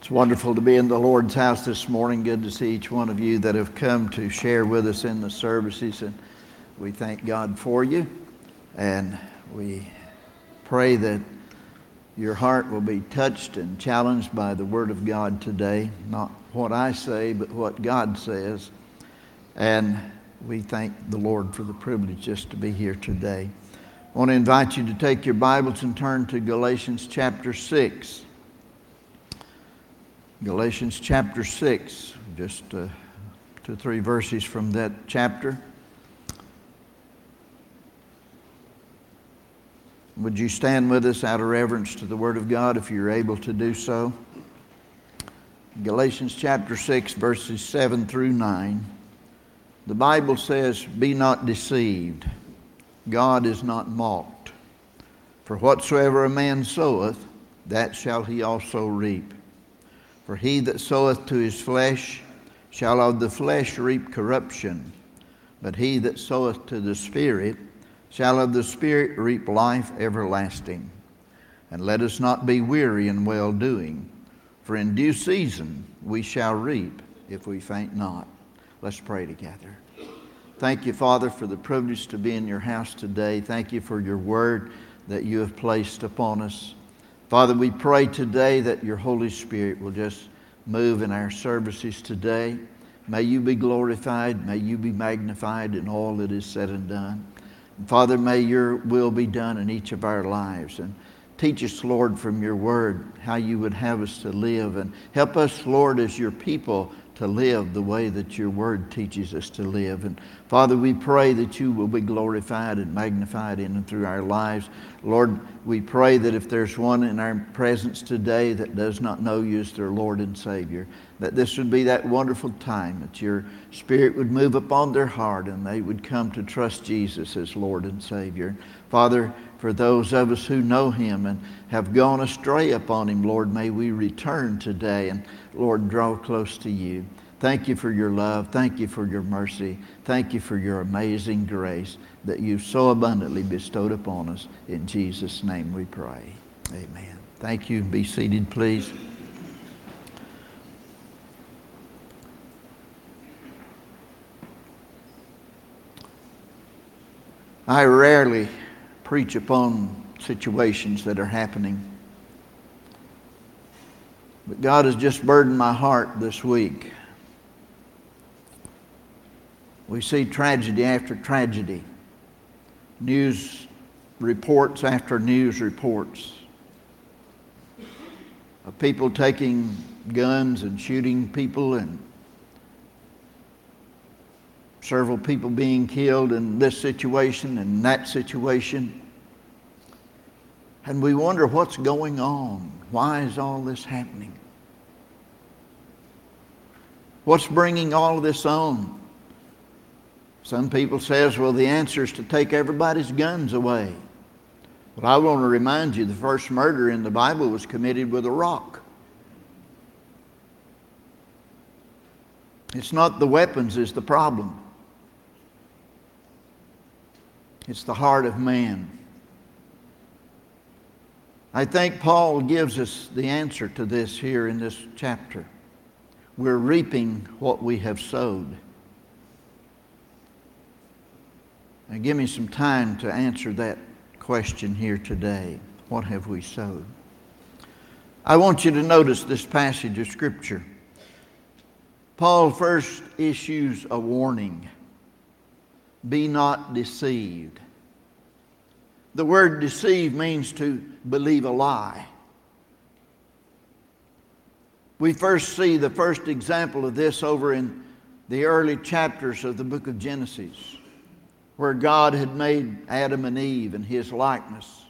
It's wonderful to be in the Lord's house this morning. Good to see each one of you that have come to share with us in the services. And we thank God for you. And we pray that your heart will be touched and challenged by the Word of God today. Not what I say, but what God says. And we thank the Lord for the privilege just to be here today. I want to invite you to take your Bibles and turn to Galatians chapter 6. Galatians chapter 6, just uh, two, three verses from that chapter. Would you stand with us out of reverence to the Word of God if you're able to do so? Galatians chapter 6, verses 7 through 9. The Bible says, Be not deceived. God is not mocked. For whatsoever a man soweth, that shall he also reap. For he that soweth to his flesh shall of the flesh reap corruption, but he that soweth to the Spirit shall of the Spirit reap life everlasting. And let us not be weary in well doing, for in due season we shall reap if we faint not. Let's pray together. Thank you, Father, for the privilege to be in your house today. Thank you for your word that you have placed upon us. Father, we pray today that your Holy Spirit will just move in our services today. May you be glorified. May you be magnified in all that is said and done. And Father, may your will be done in each of our lives. And teach us, Lord, from your word how you would have us to live. And help us, Lord, as your people to live the way that your word teaches us to live. And Father, we pray that you will be glorified and magnified in and through our lives. Lord, we pray that if there's one in our presence today that does not know you as their Lord and Savior, that this would be that wonderful time that your Spirit would move upon their heart and they would come to trust Jesus as Lord and Savior. Father, for those of us who know him and have gone astray upon him, Lord, may we return today and, Lord, draw close to you. Thank you for your love. Thank you for your mercy. Thank you for your amazing grace that you've so abundantly bestowed upon us. In Jesus' name we pray. Amen. Thank you. Be seated, please. I rarely preach upon situations that are happening. But God has just burdened my heart this week. We see tragedy after tragedy, news reports after news reports of people taking guns and shooting people and several people being killed in this situation and that situation. And we wonder what's going on. Why is all this happening? What's bringing all of this on? Some people says, well, the answer is to take everybody's guns away. Well, I want to remind you the first murder in the Bible was committed with a rock. It's not the weapons is the problem. It's the heart of man. I think Paul gives us the answer to this here in this chapter. We're reaping what we have sowed. Now, give me some time to answer that question here today. What have we sowed? I want you to notice this passage of Scripture. Paul first issues a warning be not deceived. The word deceive means to believe a lie. We first see the first example of this over in the early chapters of the book of Genesis, where God had made Adam and Eve in his likeness.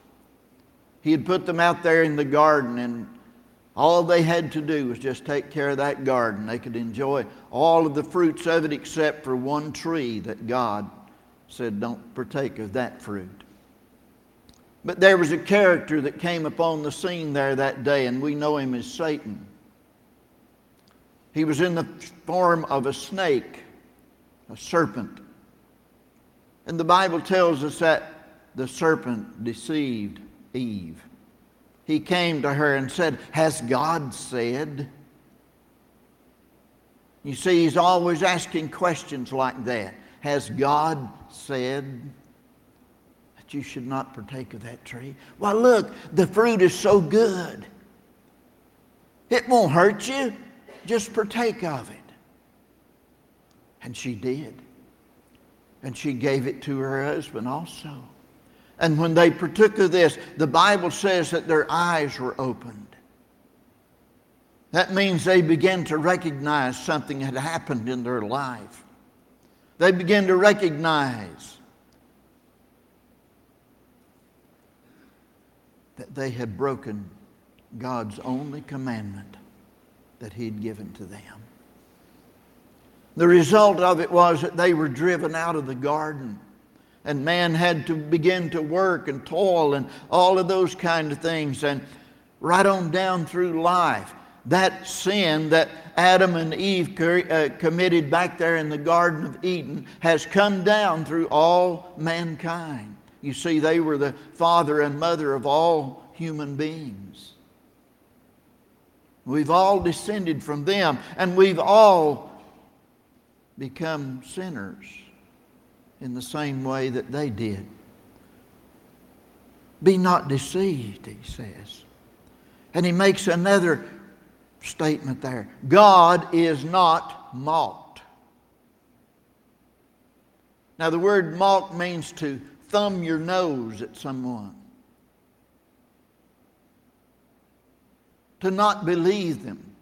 He had put them out there in the garden, and all they had to do was just take care of that garden. They could enjoy all of the fruits of it except for one tree that God said, Don't partake of that fruit. But there was a character that came upon the scene there that day, and we know him as Satan. He was in the form of a snake, a serpent. And the Bible tells us that the serpent deceived Eve. He came to her and said, Has God said? You see, he's always asking questions like that. Has God said that you should not partake of that tree? Well, look, the fruit is so good. It won't hurt you. Just partake of it. And she did. And she gave it to her husband also. And when they partook of this, the Bible says that their eyes were opened. That means they began to recognize something had happened in their life. They began to recognize that they had broken God's only commandment that He had given to them. The result of it was that they were driven out of the garden. And man had to begin to work and toil and all of those kind of things. And right on down through life, that sin that Adam and Eve uh, committed back there in the Garden of Eden has come down through all mankind. You see, they were the father and mother of all human beings. We've all descended from them, and we've all become sinners in the same way that they did. Be not deceived, he says. And he makes another statement there God is not mocked. Now, the word mock means to thumb your nose at someone, to not believe them,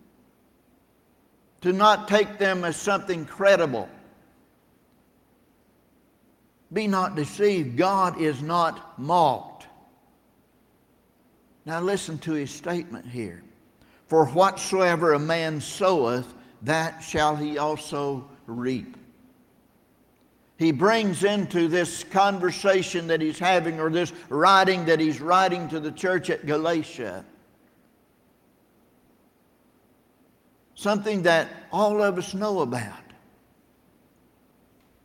to not take them as something credible. Be not deceived. God is not mocked. Now, listen to his statement here. For whatsoever a man soweth, that shall he also reap. He brings into this conversation that he's having, or this writing that he's writing to the church at Galatia, something that all of us know about.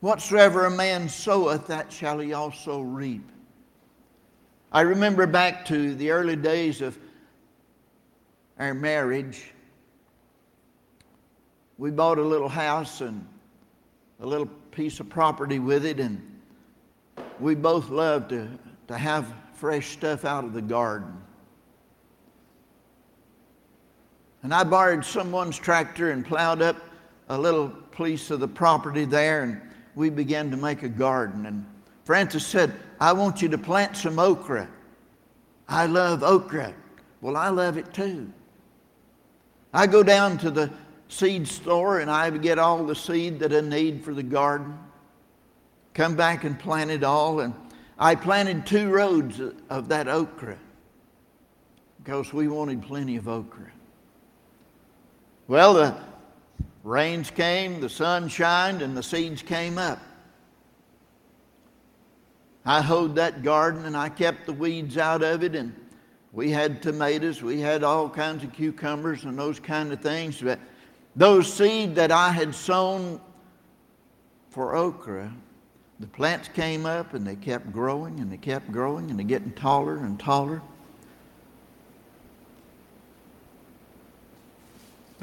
Whatsoever a man soweth, that shall he also reap. I remember back to the early days of our marriage, we bought a little house and a little piece of property with it, and we both loved to, to have fresh stuff out of the garden. And I borrowed someone's tractor and plowed up a little piece of the property there, and we began to make a garden. And Francis said, I want you to plant some okra. I love okra. Well, I love it too. I go down to the seed store and I get all the seed that I need for the garden. Come back and plant it all. And I planted two rows of that okra because we wanted plenty of okra. Well, the rains came, the sun shined, and the seeds came up. I hoed that garden and I kept the weeds out of it and we had tomatoes, we had all kinds of cucumbers and those kind of things. But those seed that I had sown for okra, the plants came up and they kept growing and they kept growing and they're getting taller and taller.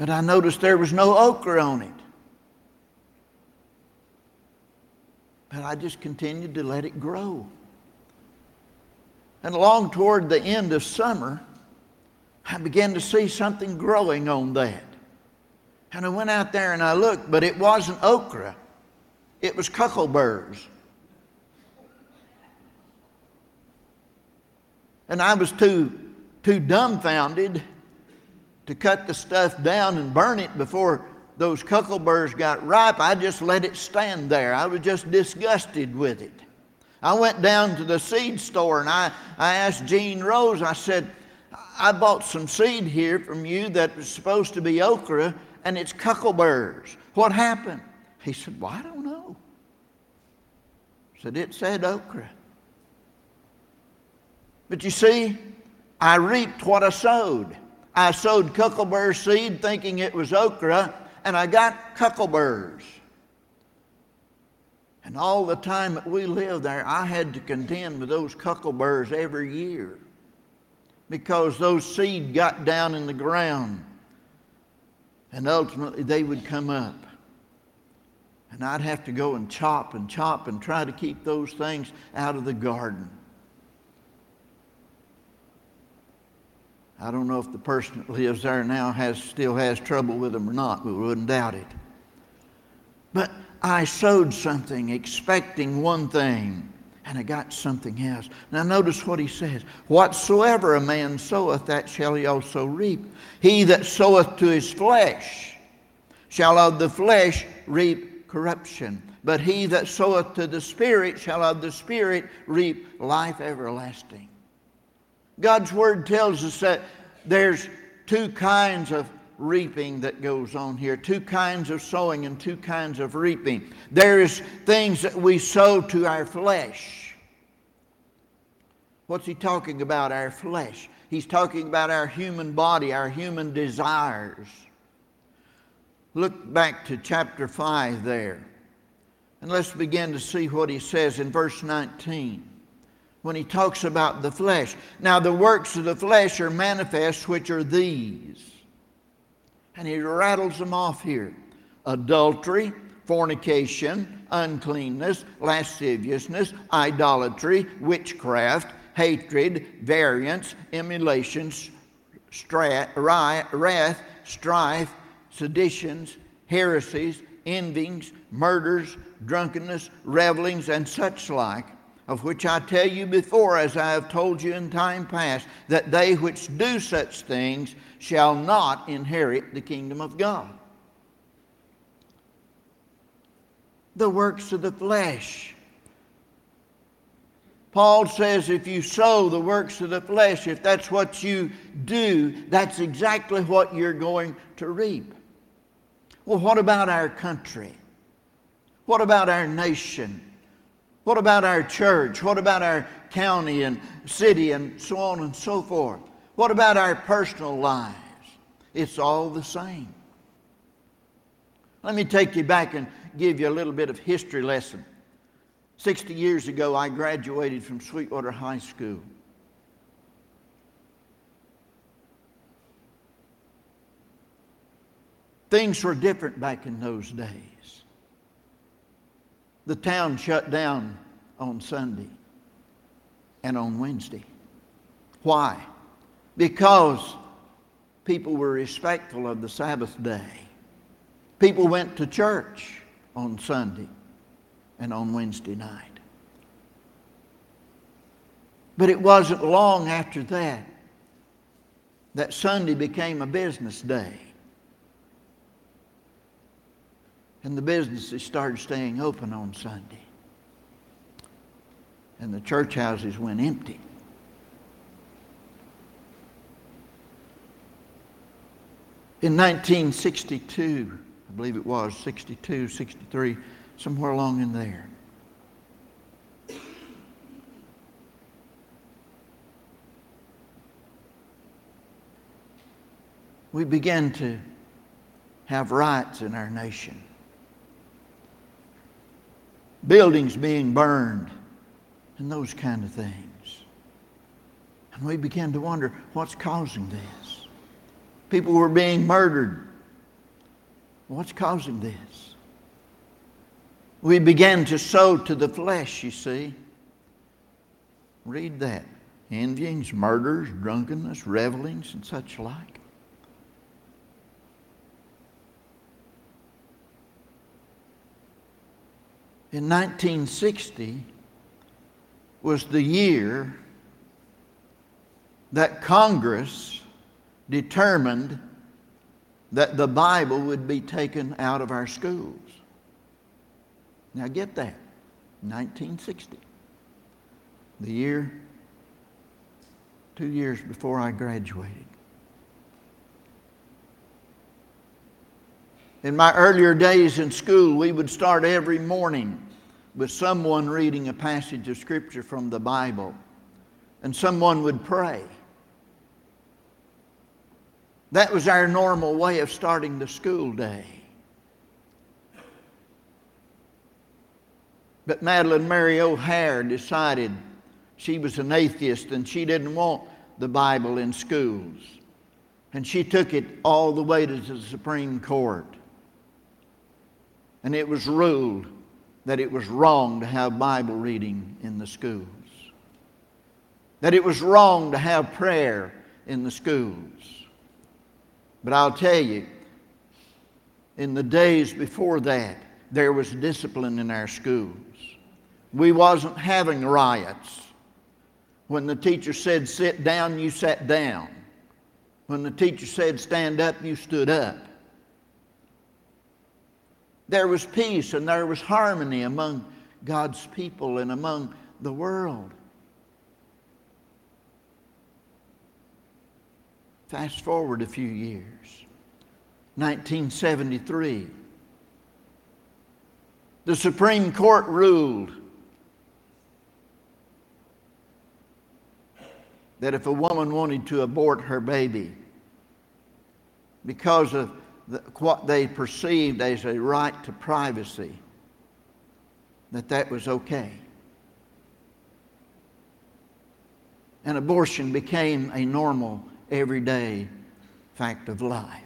But I noticed there was no okra on it. But I just continued to let it grow. And along toward the end of summer, I began to see something growing on that. And I went out there and I looked, but it wasn't okra, it was cuckleburs. And I was too, too dumbfounded to cut the stuff down and burn it before those cuckleburs got ripe. I just let it stand there. I was just disgusted with it. I went down to the seed store and I, I asked Gene Rose, I said, I bought some seed here from you that was supposed to be okra and it's cuckleburs. What happened? He said, Well, I don't know. I said, It said okra. But you see, I reaped what I sowed. I sowed cucklebur seed thinking it was okra, and I got cuckleburs. And all the time that we lived there, I had to contend with those cuckleburs every year because those seed got down in the ground And ultimately, they would come up. And I'd have to go and chop and chop and try to keep those things out of the garden. I don't know if the person that lives there now has, still has trouble with them or not, but we wouldn't doubt it. But I sowed something expecting one thing, and I got something else. Now, notice what he says Whatsoever a man soweth, that shall he also reap. He that soweth to his flesh shall of the flesh reap corruption. But he that soweth to the Spirit shall of the Spirit reap life everlasting. God's Word tells us that there's two kinds of reaping that goes on here two kinds of sowing and two kinds of reaping. There's things that we sow to our flesh. What's he talking about? Our flesh. He's talking about our human body, our human desires. Look back to chapter 5 there. And let's begin to see what he says in verse 19 when he talks about the flesh. Now, the works of the flesh are manifest, which are these. And he rattles them off here adultery, fornication, uncleanness, lasciviousness, idolatry, witchcraft, hatred, variance, emulations, wrath, strife, seditions, heresies, envyings, murders, drunkenness, revelings, and such like of which I tell you before, as I have told you in time past, that they which do such things shall not inherit the kingdom of God. The works of the flesh. Paul says if you sow the works of the flesh, if that's what you do, that's exactly what you're going to reap. Well, what about our country? What about our nation? What about our church? What about our county and city and so on and so forth? What about our personal lives? It's all the same. Let me take you back and give you a little bit of history lesson. 60 years ago, I graduated from Sweetwater High School. Things were different back in those days the town shut down on Sunday and on Wednesday. Why? Because people were respectful of the Sabbath day. People went to church on Sunday and on Wednesday night. But it wasn't long after that that Sunday became a business day. And the businesses started staying open on Sunday. And the church houses went empty. In 1962, I believe it was 62, 63, somewhere along in there. We began to have rights in our nation buildings being burned, and those kind of things. And we began to wonder what's causing this? People were being murdered. What's causing this? We began to sow to the flesh, you see. Read that. Envyings, murders, drunkenness, revelings, and such like. In 1960 was the year that Congress determined that the Bible would be taken out of our schools. Now get that. 1960. The year, two years before I graduated. In my earlier days in school, we would start every morning with someone reading a passage of Scripture from the Bible, and someone would pray. That was our normal way of starting the school day. But Madalyn Murray O'Hair decided she was an atheist and she didn't want the Bible in schools. And she took it all the way to the Supreme Court. And it was ruled that it was wrong to have Bible reading in the schools, that it was wrong to have prayer in the schools. But I'll tell you, in the days before that, there was discipline in our schools. We wasn't having riots. When the teacher said sit down, you sat down. When the teacher said stand up, you stood up. There was peace and there was harmony among God's people and among the world. Fast forward a few years. 1973. The Supreme Court ruled that if a woman wanted to abort her baby because of what they perceived as a right to privacy, that that was okay. And abortion became a normal, everyday fact of life.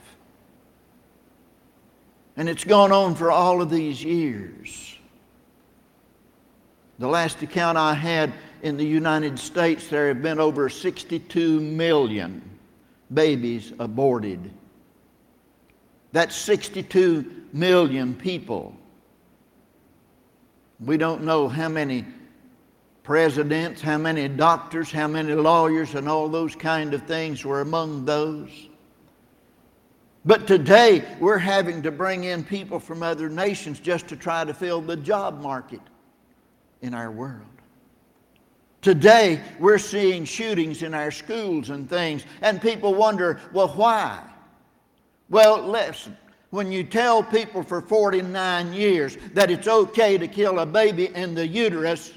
And it's gone on for all of these years. The last account I had in the United States, there have been over 62 million babies aborted. That's 62 million people. We don't know how many presidents, how many doctors, how many lawyers, and all those kind of things were among those. But today, we're having to bring in people from other nations just to try to fill the job market in our world. Today, we're seeing shootings in our schools and things, and people wonder, well, why? Well, listen, when you tell people for 49 years that it's okay to kill a baby in the uterus,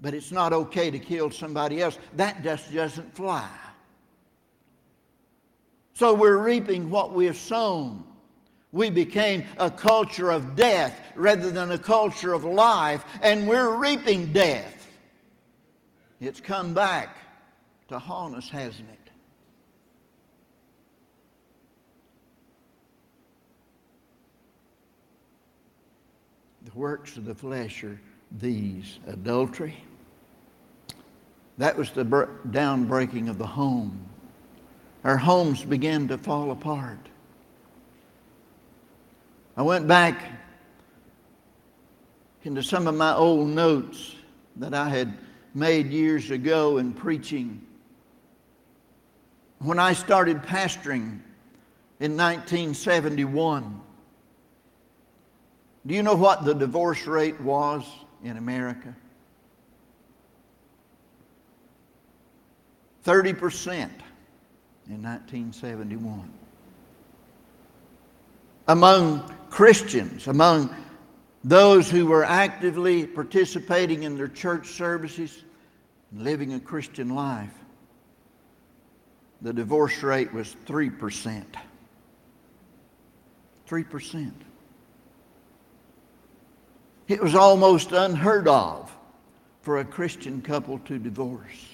but it's not okay to kill somebody else, that just doesn't fly. So we're reaping what we have sown. We became a culture of death rather than a culture of life, and we're reaping death. It's come back to haunt us, hasn't it? The works of the flesh are these adultery. That was the downbreaking of the home. Our homes began to fall apart. I went back into some of my old notes that I had made years ago in preaching. When I started pastoring in 1971, do you know what the divorce rate was in America? 30% in 1971. Among Christians, among those who were actively participating in their church services and living a Christian life, the divorce rate was 3%. 3%. It was almost unheard of for a Christian couple to divorce.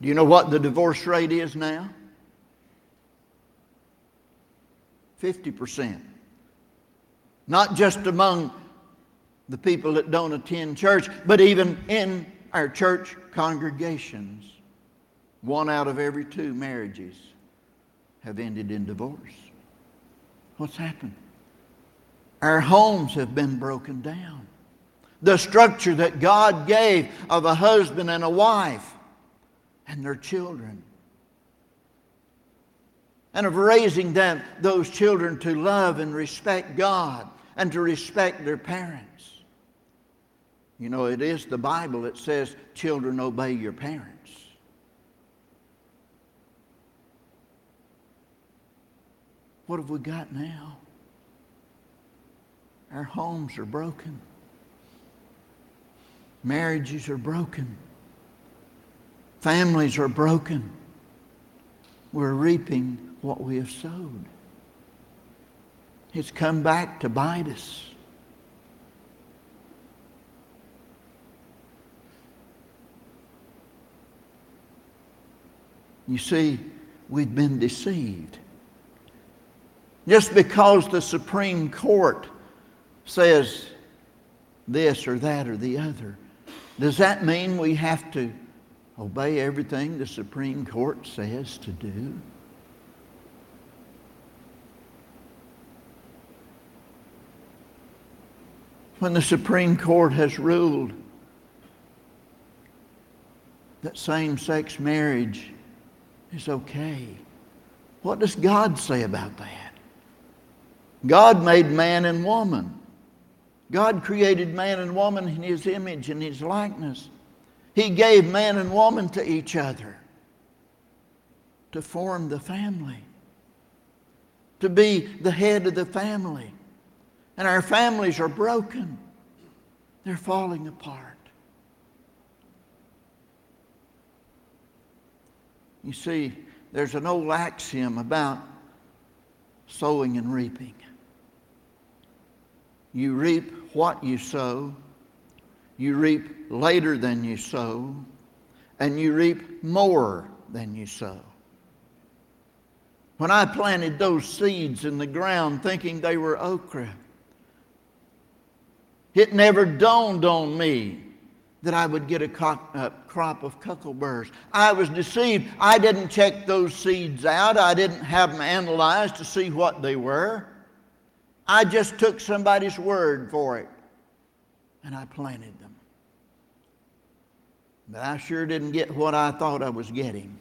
Do you know what the divorce rate is now? 50%. Not just among the people that don't attend church, but even in our church congregations. One out of every two marriages have ended in divorce. What's happened? Our homes have been broken down. The structure that God gave of a husband and a wife and their children and of raising them, those children to love and respect God and to respect their parents. You know, it is the Bible that says, children, obey your parents. What have we got now? Our homes are broken. Marriages are broken. Families are broken. We're reaping what we have sowed. It's come back to bite us. You see, we've been deceived. Just because the Supreme Court says this or that or the other, does that mean we have to obey everything the Supreme Court says to do? When the Supreme Court has ruled that same sex marriage is okay, what does God say about that? God made man and woman. God created man and woman in his image and his likeness. He gave man and woman to each other to form the family, to be the head of the family. And our families are broken, they're falling apart. You see, there's an old axiom about sowing and reaping. You reap what you sow, you reap later than you sow, and you reap more than you sow. When I planted those seeds in the ground thinking they were okra, it never dawned on me that I would get a, a crop of cuckleburs. I was deceived. I didn't check those seeds out. I didn't have them analyzed to see what they were. I just took somebody's word for it and I planted them. But I sure didn't get what I thought I was getting.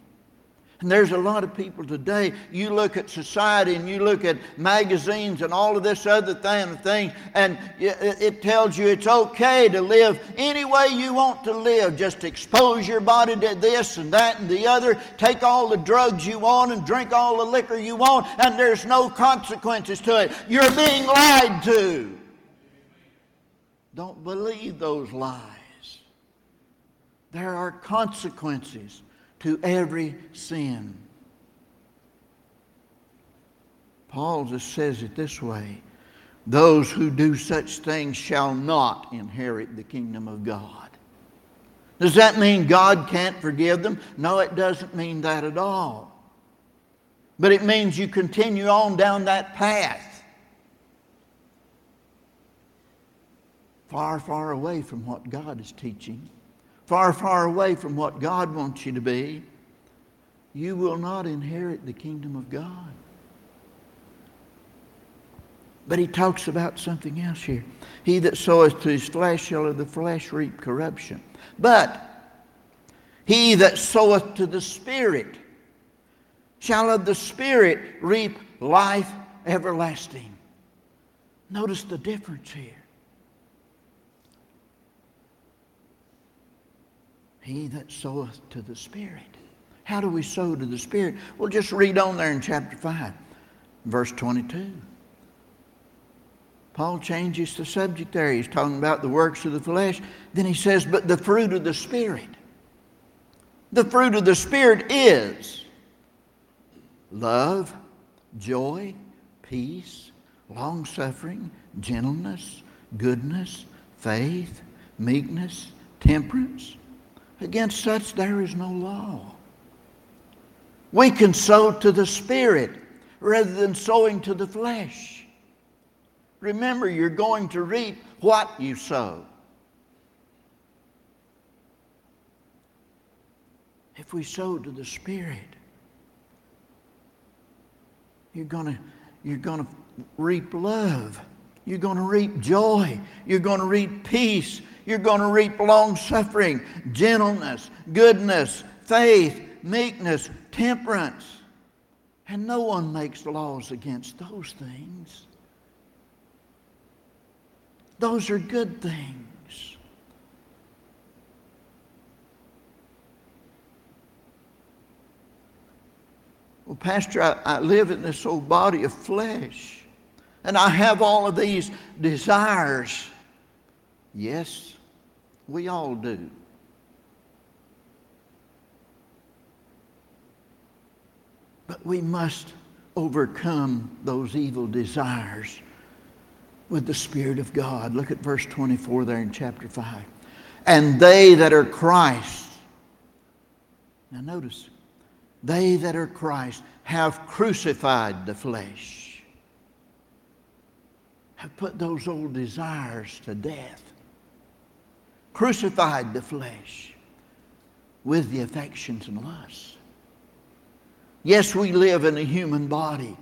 And there's a lot of people today, you look at society and you look at magazines and all of this other thing, thing and it tells you it's okay to live any way you want to live. Just expose your body to this and that and the other. Take all the drugs you want and drink all the liquor you want, and there's no consequences to it. You're being lied to. Don't believe those lies. There are consequences to every sin. Paul just says it this way those who do such things shall not inherit the kingdom of God. Does that mean God can't forgive them? No, it doesn't mean that at all. But it means you continue on down that path. Far, far away from what God is teaching far, far away from what God wants you to be, you will not inherit the kingdom of God. But he talks about something else here. He that soweth to his flesh shall of the flesh reap corruption. But he that soweth to the Spirit shall of the Spirit reap life everlasting. Notice the difference here. He that soweth to the Spirit. How do we sow to the Spirit? Well, just read on there in chapter 5, verse 22. Paul changes the subject there. He's talking about the works of the flesh. Then he says, But the fruit of the Spirit. The fruit of the Spirit is love, joy, peace, long suffering, gentleness, goodness, faith, meekness, temperance. Against such there is no law. We can sow to the Spirit rather than sowing to the flesh. Remember, you're going to reap what you sow. If we sow to the Spirit, you're going to, you're going to reap love. You're going to reap joy. You're going to reap peace. You're going to reap long suffering, gentleness, goodness, faith, meekness, temperance. And no one makes laws against those things. Those are good things. Well, Pastor, I, I live in this old body of flesh, and I have all of these desires. Yes, we all do. But we must overcome those evil desires with the Spirit of God. Look at verse 24 there in chapter 5. And they that are Christ. Now notice, they that are Christ have crucified the flesh, have put those old desires to death, crucified the flesh with the affections and lusts. Yes, we live in a human body.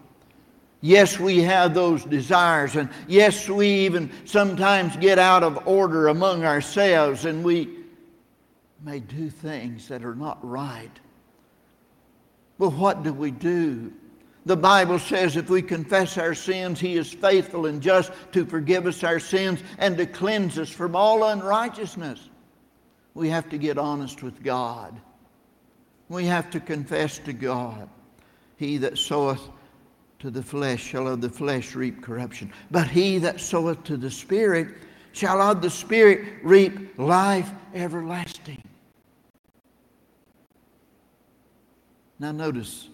Yes, we have those desires, and yes, we even sometimes get out of order among ourselves and we may do things that are not right. But what do we do? The Bible says if we confess our sins, He is faithful and just to forgive us our sins and to cleanse us from all unrighteousness. We have to get honest with God. We have to confess to God. He that soweth to the flesh shall of the flesh reap corruption. But he that soweth to the Spirit shall of the Spirit reap life everlasting. Now notice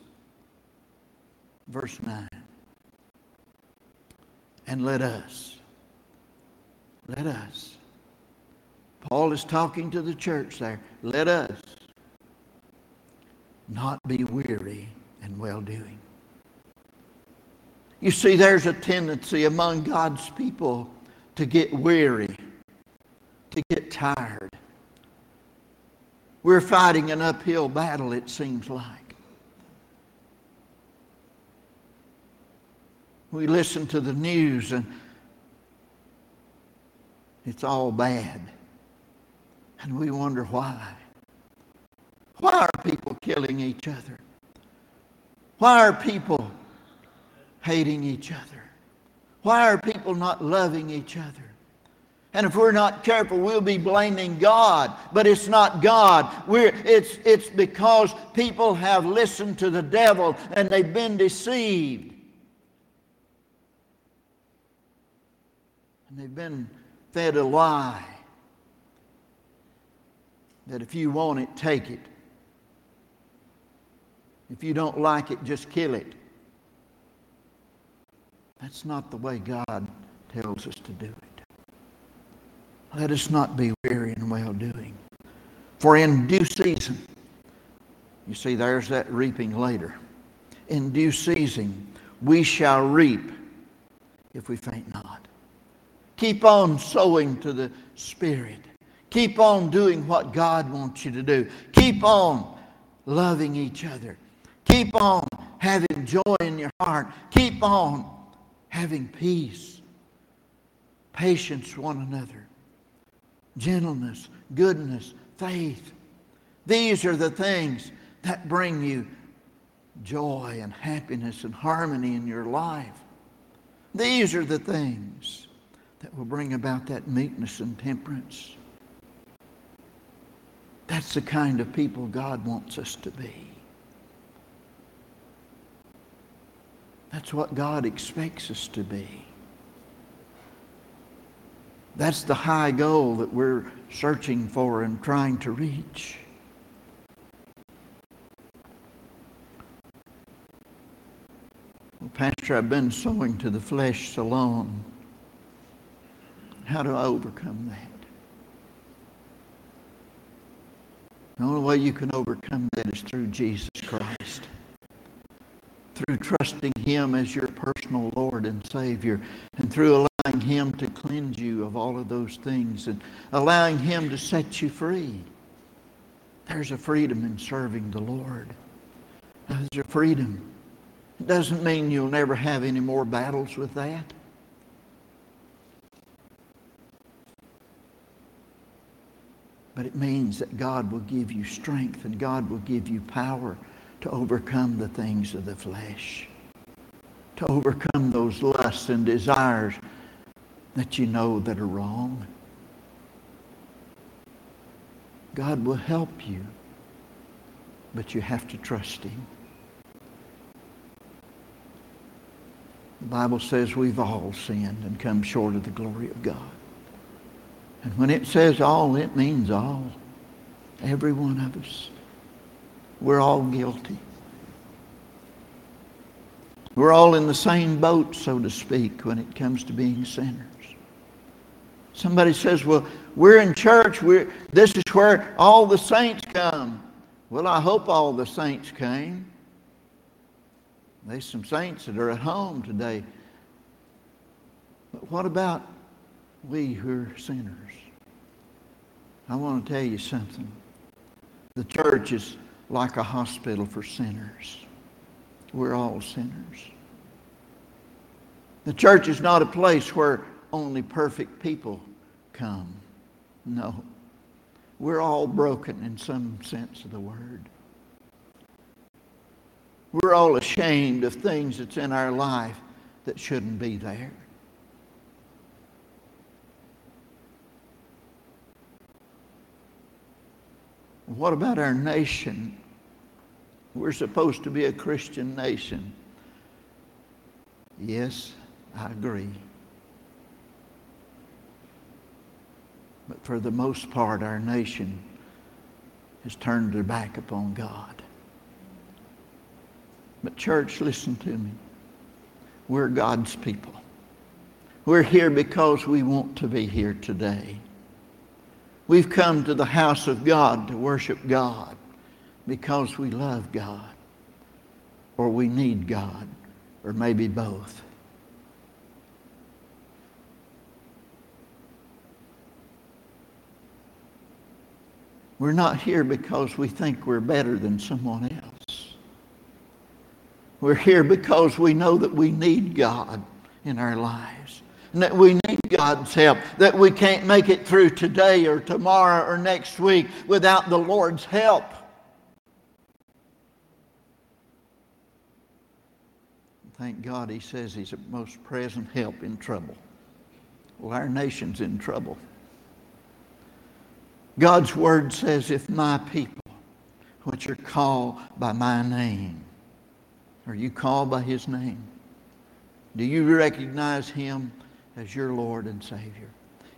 verse 9. And let us, let us. Paul is talking to the church there. Let us not be weary in well doing. You see, there's a tendency among God's people to get weary, to get tired. We're fighting an uphill battle, it seems like. We listen to the news and it's all bad. And we wonder why. Why are people killing each other? Why are people hating each other? Why are people not loving each other? And if we're not careful, we'll be blaming God. But it's not God. We're, it's, it's because people have listened to the devil and they've been deceived. And they've been fed a lie that if you want it, take it. If you don't like it, just kill it. That's not the way God tells us to do it. Let us not be weary in well doing. For in due season, you see, there's that reaping later. In due season, we shall reap if we faint not. Keep on sowing to the Spirit. Keep on doing what God wants you to do. Keep on loving each other. Keep on having joy in your heart. Keep on having peace, patience one another, gentleness, goodness, faith. These are the things that bring you joy and happiness and harmony in your life. These are the things that will bring about that meekness and temperance. That's the kind of people God wants us to be. That's what God expects us to be. That's the high goal that we're searching for and trying to reach. Well, Pastor, I've been sowing to the flesh so long. How do I overcome that? The only way you can overcome that is through Jesus Christ through trusting Him as your personal Lord and Savior, and through allowing Him to cleanse you of all of those things and allowing Him to set you free. There's a freedom in serving the Lord. There's a freedom. It doesn't mean you'll never have any more battles with that. It means that God will give you strength and God will give you power to overcome the things of the flesh, to overcome those lusts and desires that you know that are wrong. God will help you, but you have to trust him. The Bible says we've all sinned and come short of the glory of God. And when it says all, it means all. Every one of us. We're all guilty. We're all in the same boat, so to speak, when it comes to being sinners. Somebody says, well, we're in church. We're, this is where all the saints come. Well, I hope all the saints came. There's some saints that are at home today. But what about we who are sinners? I want to tell you something. The church is like a hospital for sinners. We're all sinners. The church is not a place where only perfect people come. No. We're all broken in some sense of the word. We're all ashamed of things that's in our life that shouldn't be there. What about our nation? We're supposed to be a Christian nation. Yes, I agree. But for the most part, our nation has turned their back upon God. But, church, listen to me. We're God's people. We're here because we want to be here today. We've come to the house of God to worship God because we love God or we need God or maybe both. We're not here because we think we're better than someone else. We're here because we know that we need God in our lives that we need God's help, that we can't make it through today or tomorrow or next week without the Lord's help. Thank God he says he's a most present help in trouble. Well, our nation's in trouble. God's word says, if my people, which are called by my name, are you called by his name? Do you recognize him as your Lord and Savior?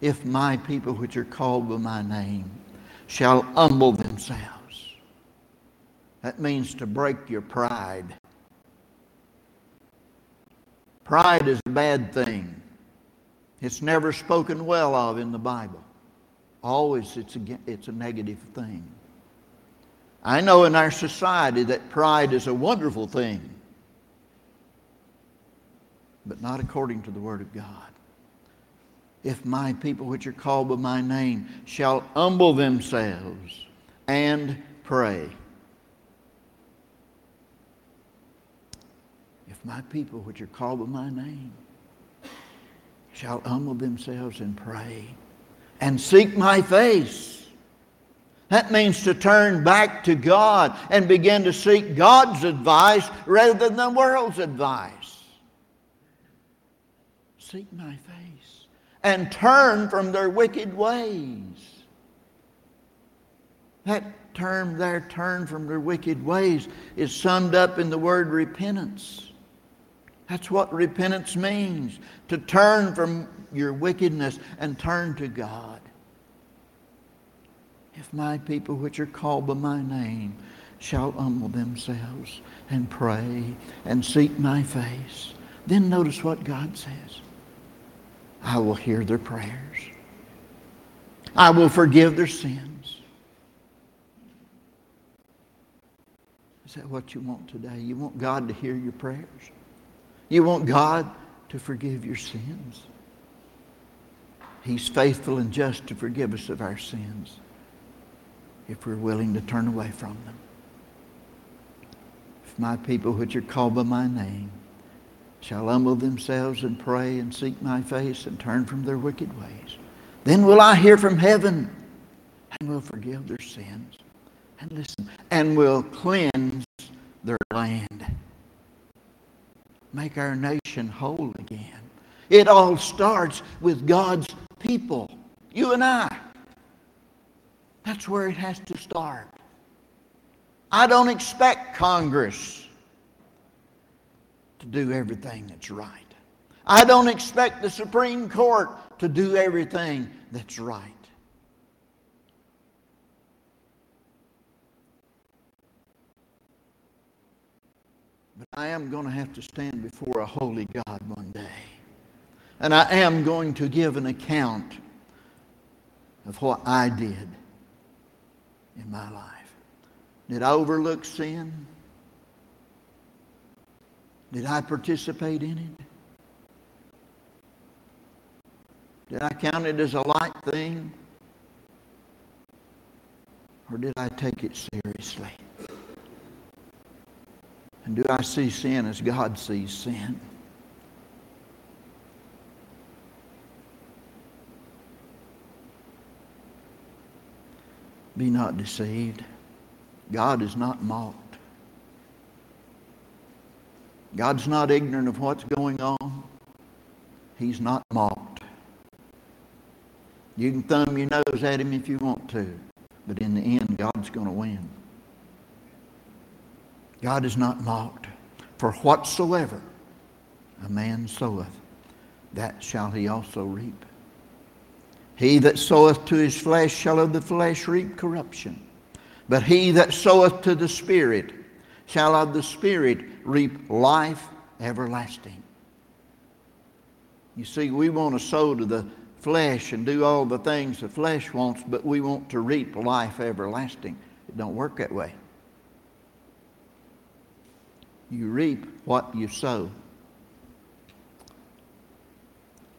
If my people, which are called by my name, shall humble themselves. That means to break your pride. Pride is a bad thing. It's never spoken well of in the Bible. Always it's a, it's a negative thing. I know in our society that pride is a wonderful thing, but not according to the Word of God. If my people which are called by my name shall humble themselves and pray. If my people which are called by my name shall humble themselves and pray and seek my face. That means to turn back to God and begin to seek God's advice rather than the world's advice. Seek my face and turn from their wicked ways. That term there, turn from their wicked ways, is summed up in the word repentance. That's what repentance means to turn from your wickedness and turn to God. If my people, which are called by my name, shall humble themselves and pray and seek my face, then notice what God says I will hear their prayers, I will forgive their sins. Is that what you want today? You want God to hear your prayers? You want God to forgive your sins? He's faithful and just to forgive us of our sins if we're willing to turn away from them. If my people which are called by my name shall humble themselves and pray and seek my face and turn from their wicked ways, then will I hear from heaven and will forgive their sins. And listen, and will cleanse their land. Make our nation whole again. It all starts with God's people, you and I. That's where it has to start. I don't expect Congress to do everything that's right. I don't expect the Supreme Court to do everything that's right. But I am going to have to stand before a holy God one day. And I am going to give an account of what I did in my life. Did I overlook sin? Did I participate in it? Did I count it as a light thing? Or did I take it seriously? And do I see sin as God sees sin? Be not deceived. God is not mocked. God's not ignorant of what's going on. He's not mocked. You can thumb your nose at him if you want to, but in the end, God's going to win. God is not mocked. For whatsoever a man soweth, that shall he also reap. He that soweth to his flesh shall of the flesh reap corruption. But he that soweth to the Spirit shall of the Spirit reap life everlasting. You see, we want to sow to the flesh and do all the things the flesh wants, but we want to reap life everlasting. It don't work that way. You reap what you sow.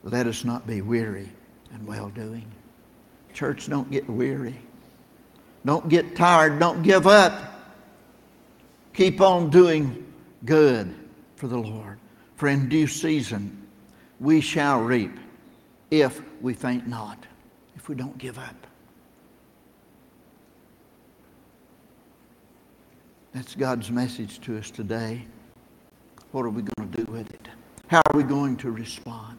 Let us not be weary and well doing. Church, don't get weary. Don't get tired. Don't give up. Keep on doing good for the Lord. For in due season we shall reap if we faint not, if we don't give up. That's God's message to us today. What are we going to do with it? How are we going to respond?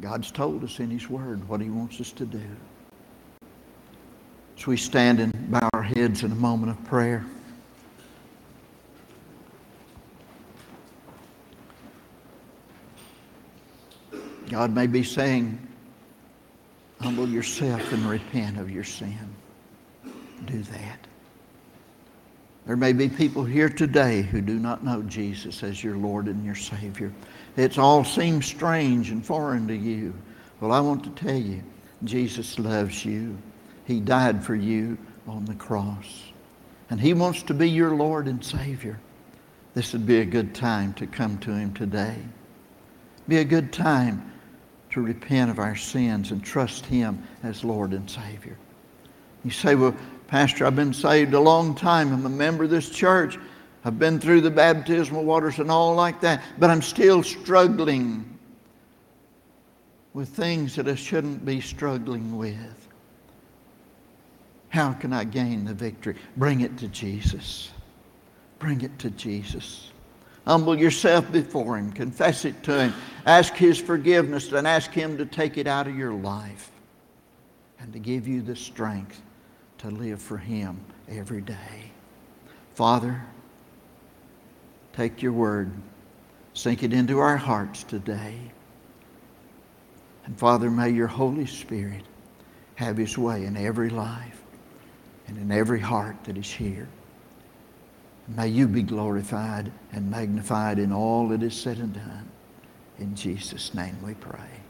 God's told us in His Word what He wants us to do. So we stand and bow our heads in a moment of prayer. God may be saying, humble yourself and repent of your sin. Do that. There may be people here today who do not know Jesus as your Lord and your Savior. It all seems strange and foreign to you. Well, I want to tell you, Jesus loves you. He died for you on the cross. And He wants to be your Lord and Savior. This would be a good time to come to Him today. Be a good time to repent of our sins and trust Him as Lord and Savior. You say, well, Pastor, I've been saved a long time. I'm a member of this church. I've been through the baptismal waters and all like that, but I'm still struggling with things that I shouldn't be struggling with. How can I gain the victory? Bring it to Jesus. Bring it to Jesus. Humble yourself before Him. Confess it to Him. Ask His forgiveness and ask Him to take it out of your life and to give you the strength to live for Him every day. Father, take your word, sink it into our hearts today. And Father, may your Holy Spirit have His way in every life and in every heart that is here. May you be glorified and magnified in all that is said and done. In Jesus' name we pray.